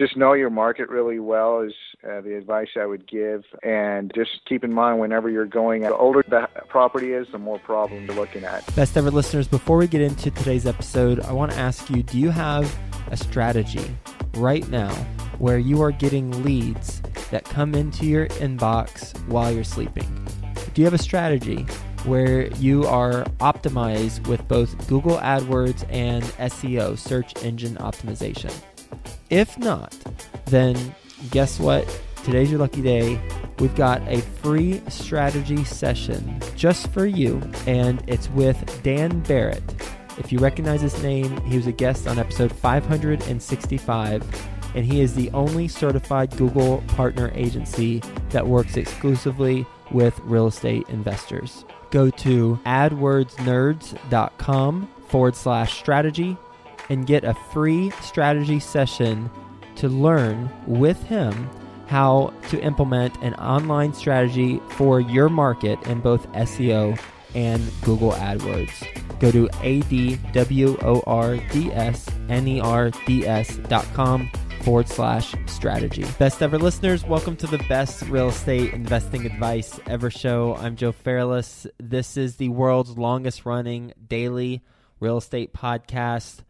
just know your market really well is uh, the advice I would give. And just keep in mind whenever you're going, the older the property is, the more problems you're looking at. Best ever listeners, before we get into today's episode, I want to ask you do you have a strategy right now where you are getting leads that come into your inbox while you're sleeping? Do you have a strategy where you are optimized with both Google AdWords and SEO, search engine optimization? If not, then guess what? Today's your lucky day. We've got a free strategy session just for you, and it's with Dan Barrett. If you recognize his name, he was a guest on episode 565, and he is the only certified Google partner agency that works exclusively with real estate investors. Go to adwordsnerds.com forward slash strategy and get a free strategy session to learn with him how to implement an online strategy for your market in both SEO and Google AdWords. Go to adwordsnerds.com forward slash strategy. Best ever listeners, welcome to the best real estate investing advice ever show. I'm Joe Fairless. This is the world's longest running daily real estate podcast.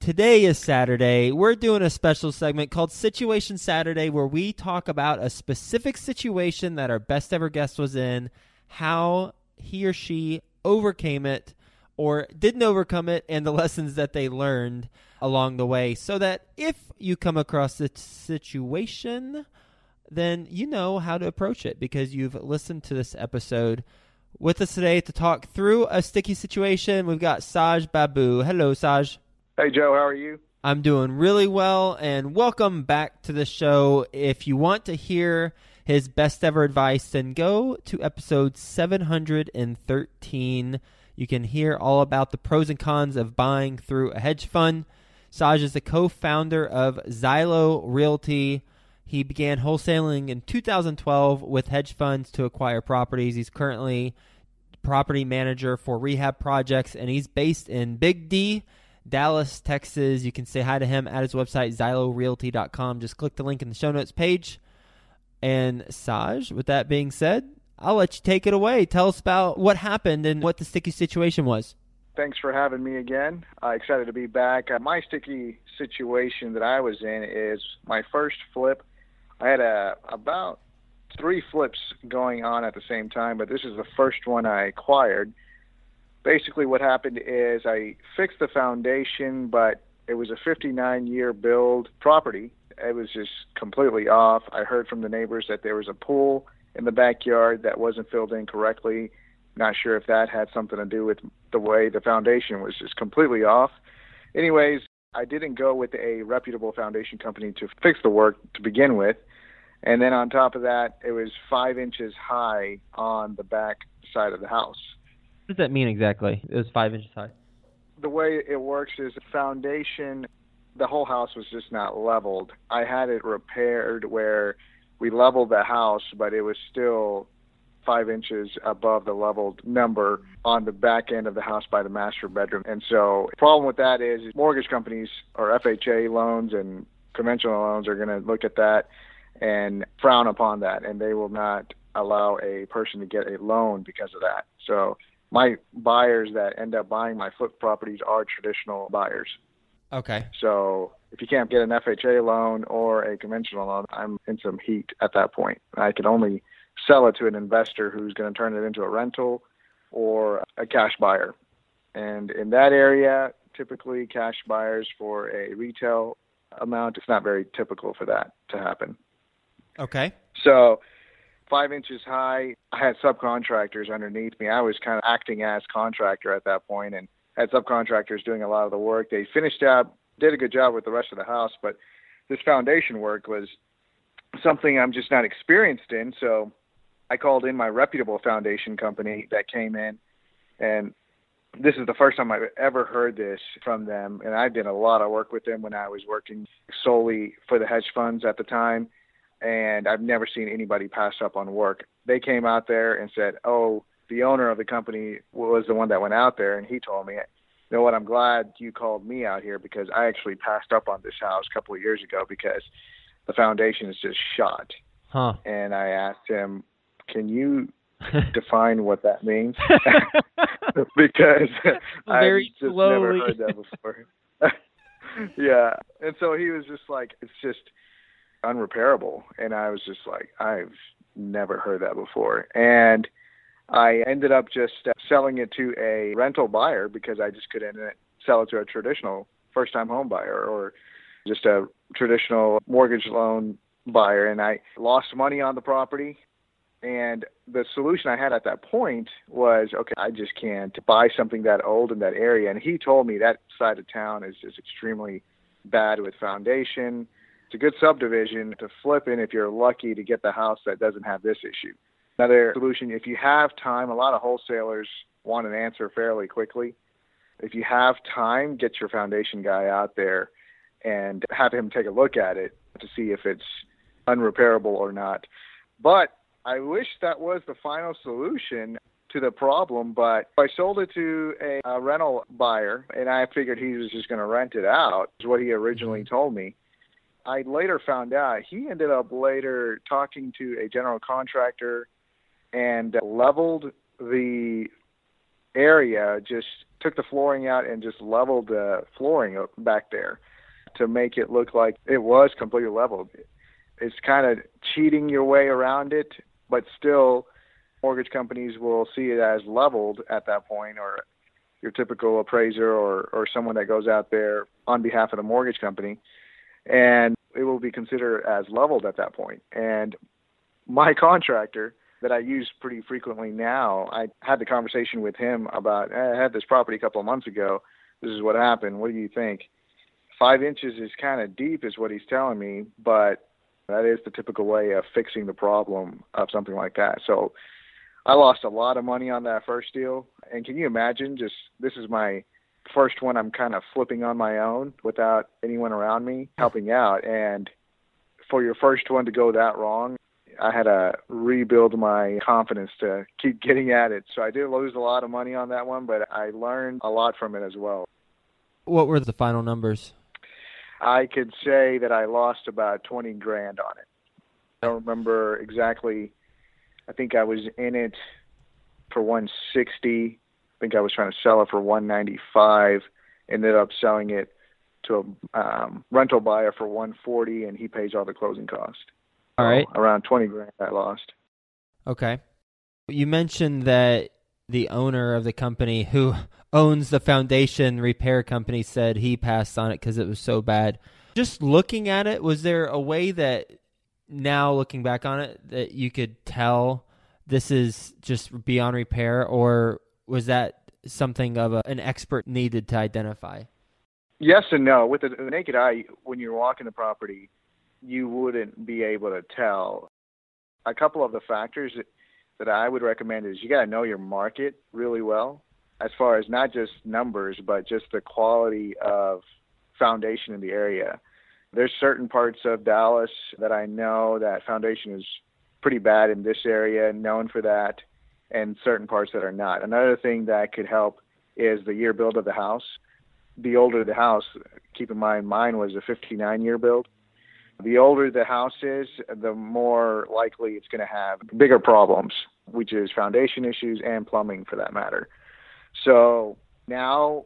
Today is Saturday. We're doing a special segment called Situation Saturday where we talk about a specific situation that our best ever guest was in, how he or she overcame it or didn't overcome it, and the lessons that they learned along the way. So that if you come across this situation, then you know how to approach it because you've listened to this episode. With us today to talk through a sticky situation, we've got Saj Babu. Hello, Saj. Hey, Joe, how are you? I'm doing really well, and welcome back to the show. If you want to hear his best ever advice, then go to episode 713. You can hear all about the pros and cons of buying through a hedge fund. Saj is the co founder of Xylo Realty. He began wholesaling in 2012 with hedge funds to acquire properties. He's currently property manager for rehab projects, and he's based in Big D Dallas, Texas. You can say hi to him at his website, xylorealty.com. Just click the link in the show notes page. And Saj, with that being said, I'll let you take it away. Tell us about what happened and what the sticky situation was. Thanks for having me again. Uh, excited to be back. Uh, my sticky situation that I was in is my first flip. I had a about three flips going on at the same time, but this is the first one I acquired basically what happened is I fixed the foundation, but it was a 59 year build property. It was just completely off. I heard from the neighbors that there was a pool in the backyard that wasn't filled in correctly. Not sure if that had something to do with the way the foundation was just completely off. Anyways, I didn't go with a reputable foundation company to fix the work to begin with. And then on top of that, it was five inches high on the back side of the house does that mean exactly? It was five inches high. The way it works is the foundation, the whole house was just not leveled. I had it repaired where we leveled the house, but it was still five inches above the leveled number on the back end of the house by the master bedroom. And so the problem with that is mortgage companies or FHA loans and conventional loans are going to look at that and frown upon that and they will not allow a person to get a loan because of that. So my buyers that end up buying my flip properties are traditional buyers. Okay. So if you can't get an FHA loan or a conventional loan, I'm in some heat at that point. I can only sell it to an investor who's going to turn it into a rental or a cash buyer. And in that area, typically cash buyers for a retail amount, it's not very typical for that to happen. Okay. So five inches high. I had subcontractors underneath me. I was kind of acting as contractor at that point and had subcontractors doing a lot of the work. They finished up, did a good job with the rest of the house, but this foundation work was something I'm just not experienced in. So I called in my reputable foundation company that came in and this is the first time I've ever heard this from them. And I did a lot of work with them when I was working solely for the hedge funds at the time and I've never seen anybody pass up on work. They came out there and said, "Oh, the owner of the company was the one that went out there, and he told me you know what? I'm glad you called me out here because I actually passed up on this house a couple of years ago because the foundation is just shot. Huh. And I asked him, "Can you define what that means?" because Very I've just slowly. never heard that before. yeah, and so he was just like, "It's just unrepairable," and I was just like, "I've never heard that before," and I ended up just selling it to a rental buyer because I just couldn't sell it to a traditional first-time home buyer or just a traditional mortgage loan buyer, and I lost money on the property. And the solution I had at that point was, okay, I just can't buy something that old in that area. And he told me that side of town is just extremely bad with foundation. It's a good subdivision to flip in if you're lucky to get the house that doesn't have this issue. Another solution, if you have time, a lot of wholesalers want an answer fairly quickly. If you have time, get your foundation guy out there and have him take a look at it to see if it's unrepairable or not. But I wish that was the final solution to the problem, but I sold it to a, a rental buyer and I figured he was just going to rent it out, is what he originally mm-hmm. told me. I later found out he ended up later talking to a general contractor and uh, leveled the area, just took the flooring out and just leveled the flooring back there to make it look like it was completely leveled. It's kind of cheating your way around it, but still, mortgage companies will see it as leveled at that point, or your typical appraiser or, or someone that goes out there on behalf of the mortgage company, and it will be considered as leveled at that point. And my contractor that I use pretty frequently now, I had the conversation with him about, I had this property a couple of months ago. This is what happened. What do you think? Five inches is kind of deep, is what he's telling me, but that is the typical way of fixing the problem of something like that. So I lost a lot of money on that first deal. And can you imagine just this is my first one I'm kind of flipping on my own without anyone around me helping out. And for your first one to go that wrong, I had to rebuild my confidence to keep getting at it. So I did lose a lot of money on that one, but I learned a lot from it as well. What were the final numbers? I could say that I lost about 20 grand on it. I don't remember exactly. I think I was in it for 160. I think I was trying to sell it for 195. Ended up selling it to a um, rental buyer for 140, and he pays all the closing costs. All right. So around 20 grand I lost. Okay. You mentioned that the owner of the company who owns the foundation repair company said he passed on it because it was so bad. Just looking at it, was there a way that now looking back on it that you could tell this is just beyond repair, or was that something of a, an expert needed to identify? Yes and no. With the naked eye, when you're walking the property, you wouldn't be able to tell. A couple of the factors that, that I would recommend is you got to know your market really well, as far as not just numbers, but just the quality of foundation in the area. There's certain parts of Dallas that I know that foundation is pretty bad in this area, known for that, and certain parts that are not. Another thing that could help is the year build of the house. The older the house, keep in mind mine was a 59 year build. The older the house is, the more likely it's going to have bigger problems, which is foundation issues and plumbing for that matter. So now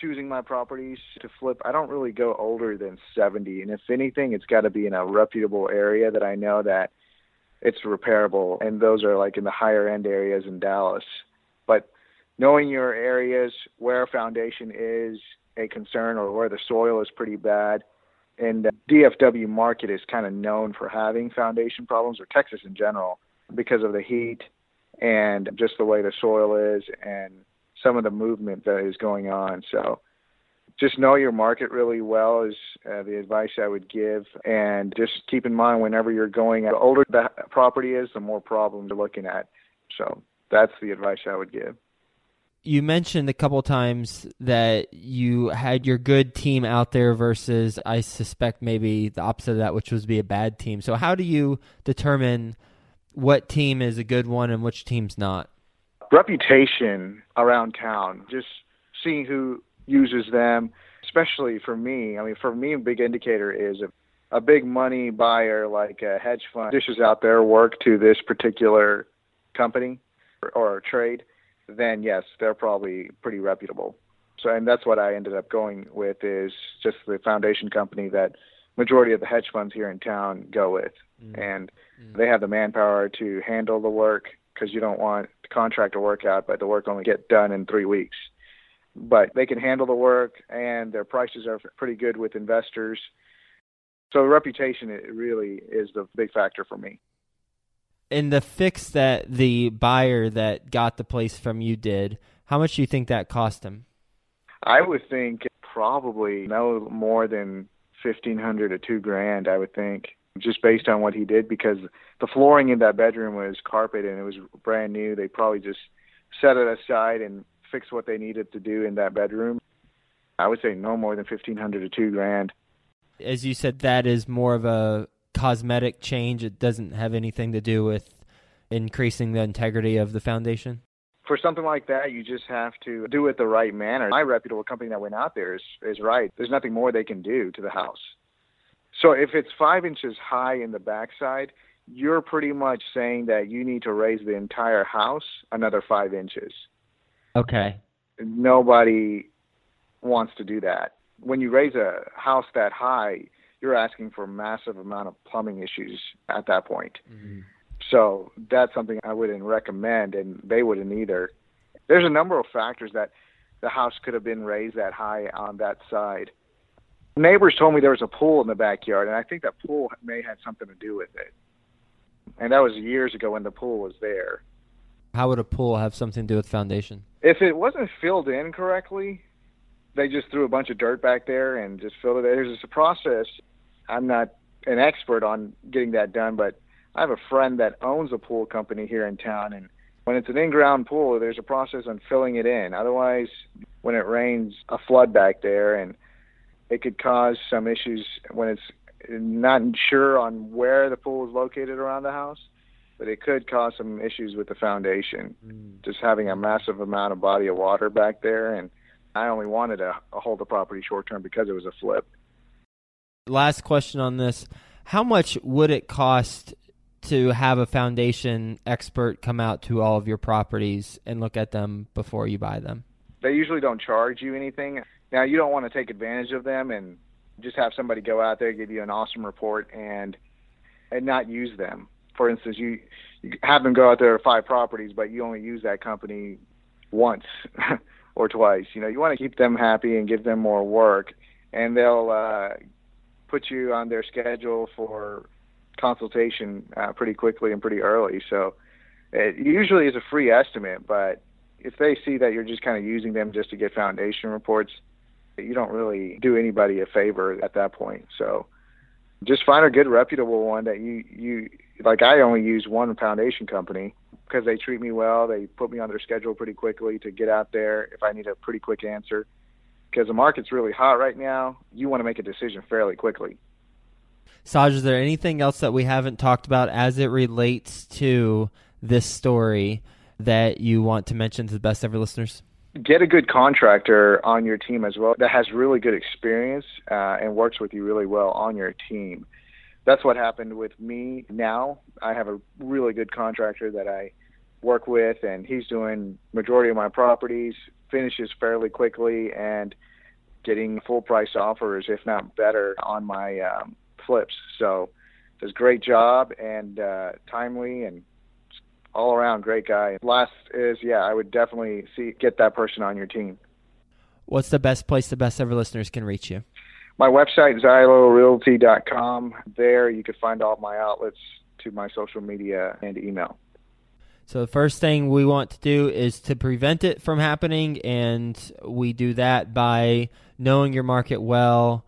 choosing my properties to flip, I don't really go older than 70. And if anything, it's got to be in a reputable area that I know that it's repairable. And those are like in the higher end areas in Dallas. But knowing your areas where foundation is a concern or where the soil is pretty bad. And the DFW market is kind of known for having foundation problems, or Texas in general, because of the heat and just the way the soil is and some of the movement that is going on. So just know your market really well is uh, the advice I would give. And just keep in mind whenever you're going, the older the property is, the more problems you're looking at. So that's the advice I would give. You mentioned a couple times that you had your good team out there versus, I suspect, maybe the opposite of that, which was be a bad team. So, how do you determine what team is a good one and which team's not? reputation around town, just seeing who uses them, especially for me. I mean, for me, a big indicator is if a big money buyer like a hedge fund dishes out their work to this particular company or, or trade, then yes, they're probably pretty reputable. So, and that's what I ended up going with is just the foundation company that majority of the hedge funds here in town go with, mm. and mm. they have the manpower to handle the work because you don't want the contract to work out, but the work only get done in three weeks. But they can handle the work, and their prices are pretty good with investors. So the reputation it really is the big factor for me. And the fix that the buyer that got the place from you did, how much do you think that cost him? I would think probably no more than fifteen hundred to two grand. I would think just based on what he did because the flooring in that bedroom was carpet and it was brand new. They probably just set it aside and fixed what they needed to do in that bedroom. I would say no more than fifteen hundred to two grand. As you said, that is more of a cosmetic change. It doesn't have anything to do with increasing the integrity of the foundation. For something like that, you just have to do it the right manner. My reputable company that went out there is is right. There's nothing more they can do to the house. So if it's five inches high in the backside, you're pretty much saying that you need to raise the entire house another five inches. Okay. Nobody wants to do that. When you raise a house that high, you're asking for a massive amount of plumbing issues at that point. Mm-hmm. So that's something I wouldn't recommend, and they wouldn't either. There's a number of factors that the house could have been raised that high on that side neighbors told me there was a pool in the backyard, and I think that pool may have something to do with it. And that was years ago when the pool was there. How would a pool have something to do with foundation? If it wasn't filled in correctly, they just threw a bunch of dirt back there and just filled it. There's a process. I'm not an expert on getting that done, but I have a friend that owns a pool company here in town, and when it's an in-ground pool, there's a process on filling it in. Otherwise, when it rains, a flood back there, and it could cause some issues when it's not sure on where the pool is located around the house, but it could cause some issues with the foundation. Mm. Just having a massive amount of body of water back there, and I only wanted to hold the property short term because it was a flip. Last question on this: How much would it cost to have a foundation expert come out to all of your properties and look at them before you buy them? They usually don't charge you anything. Now you don't want to take advantage of them and just have somebody go out there give you an awesome report and and not use them. For instance, you you have them go out there to five properties, but you only use that company once or twice. You know, you want to keep them happy and give them more work, and they'll uh, put you on their schedule for consultation uh, pretty quickly and pretty early. So it usually is a free estimate, but if they see that you're just kind of using them just to get foundation reports, you don't really do anybody a favor at that point. So just find a good reputable one that you you like I only use one foundation company because they treat me well. They put me on their schedule pretty quickly to get out there if I need a pretty quick answer. Because the market's really hot right now, you want to make a decision fairly quickly. Saj, is there anything else that we haven't talked about as it relates to this story that you want to mention to the best ever listeners? Get a good contractor on your team as well that has really good experience uh, and works with you really well on your team. That's what happened with me. Now I have a really good contractor that I work with, and he's doing majority of my properties, finishes fairly quickly, and getting full price offers, if not better, on my um, flips. So does great job and uh, timely and all around great guy. Last is yeah, I would definitely see get that person on your team. What's the best place the best ever listeners can reach you? My website, xylorealty.com. There you can find all my outlets to my social media and email. So the first thing we want to do is to prevent it from happening, and we do that by knowing your market well,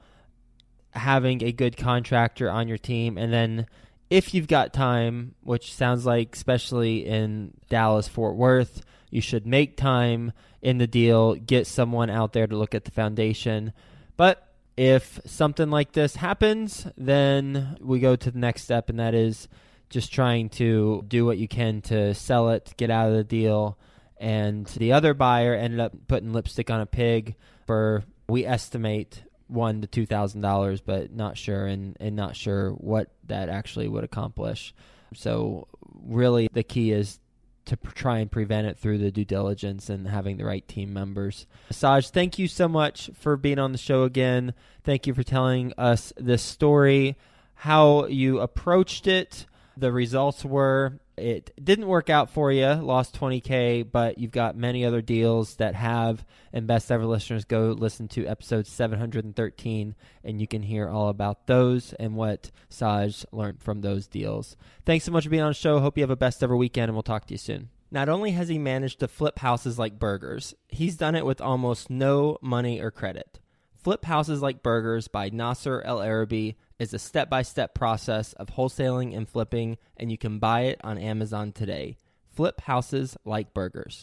having a good contractor on your team, and then if you've got time, which sounds like, especially in Dallas, Fort Worth, you should make time in the deal, get someone out there to look at the foundation. But if something like this happens, then we go to the next step, and that is just trying to do what you can to sell it, get out of the deal, and the other buyer ended up putting lipstick on a pig for we estimate one to two thousand dollars, but not sure and, and not sure what that actually would accomplish. So really, the key is to try and prevent it through the due diligence and having the right team members. Saj, thank you so much for being on the show again. Thank you for telling us this story, how you approached it, the results were. It didn't work out for you, lost 20K, but you've got many other deals that have. And best ever listeners, go listen to episode 713, and you can hear all about those and what Saj learned from those deals. Thanks so much for being on the show. Hope you have a best ever weekend, and we'll talk to you soon. Not only has he managed to flip houses like burgers, he's done it with almost no money or credit. Flip Houses Like Burgers by Nasser El Arabi is a step by step process of wholesaling and flipping, and you can buy it on Amazon today. Flip Houses Like Burgers.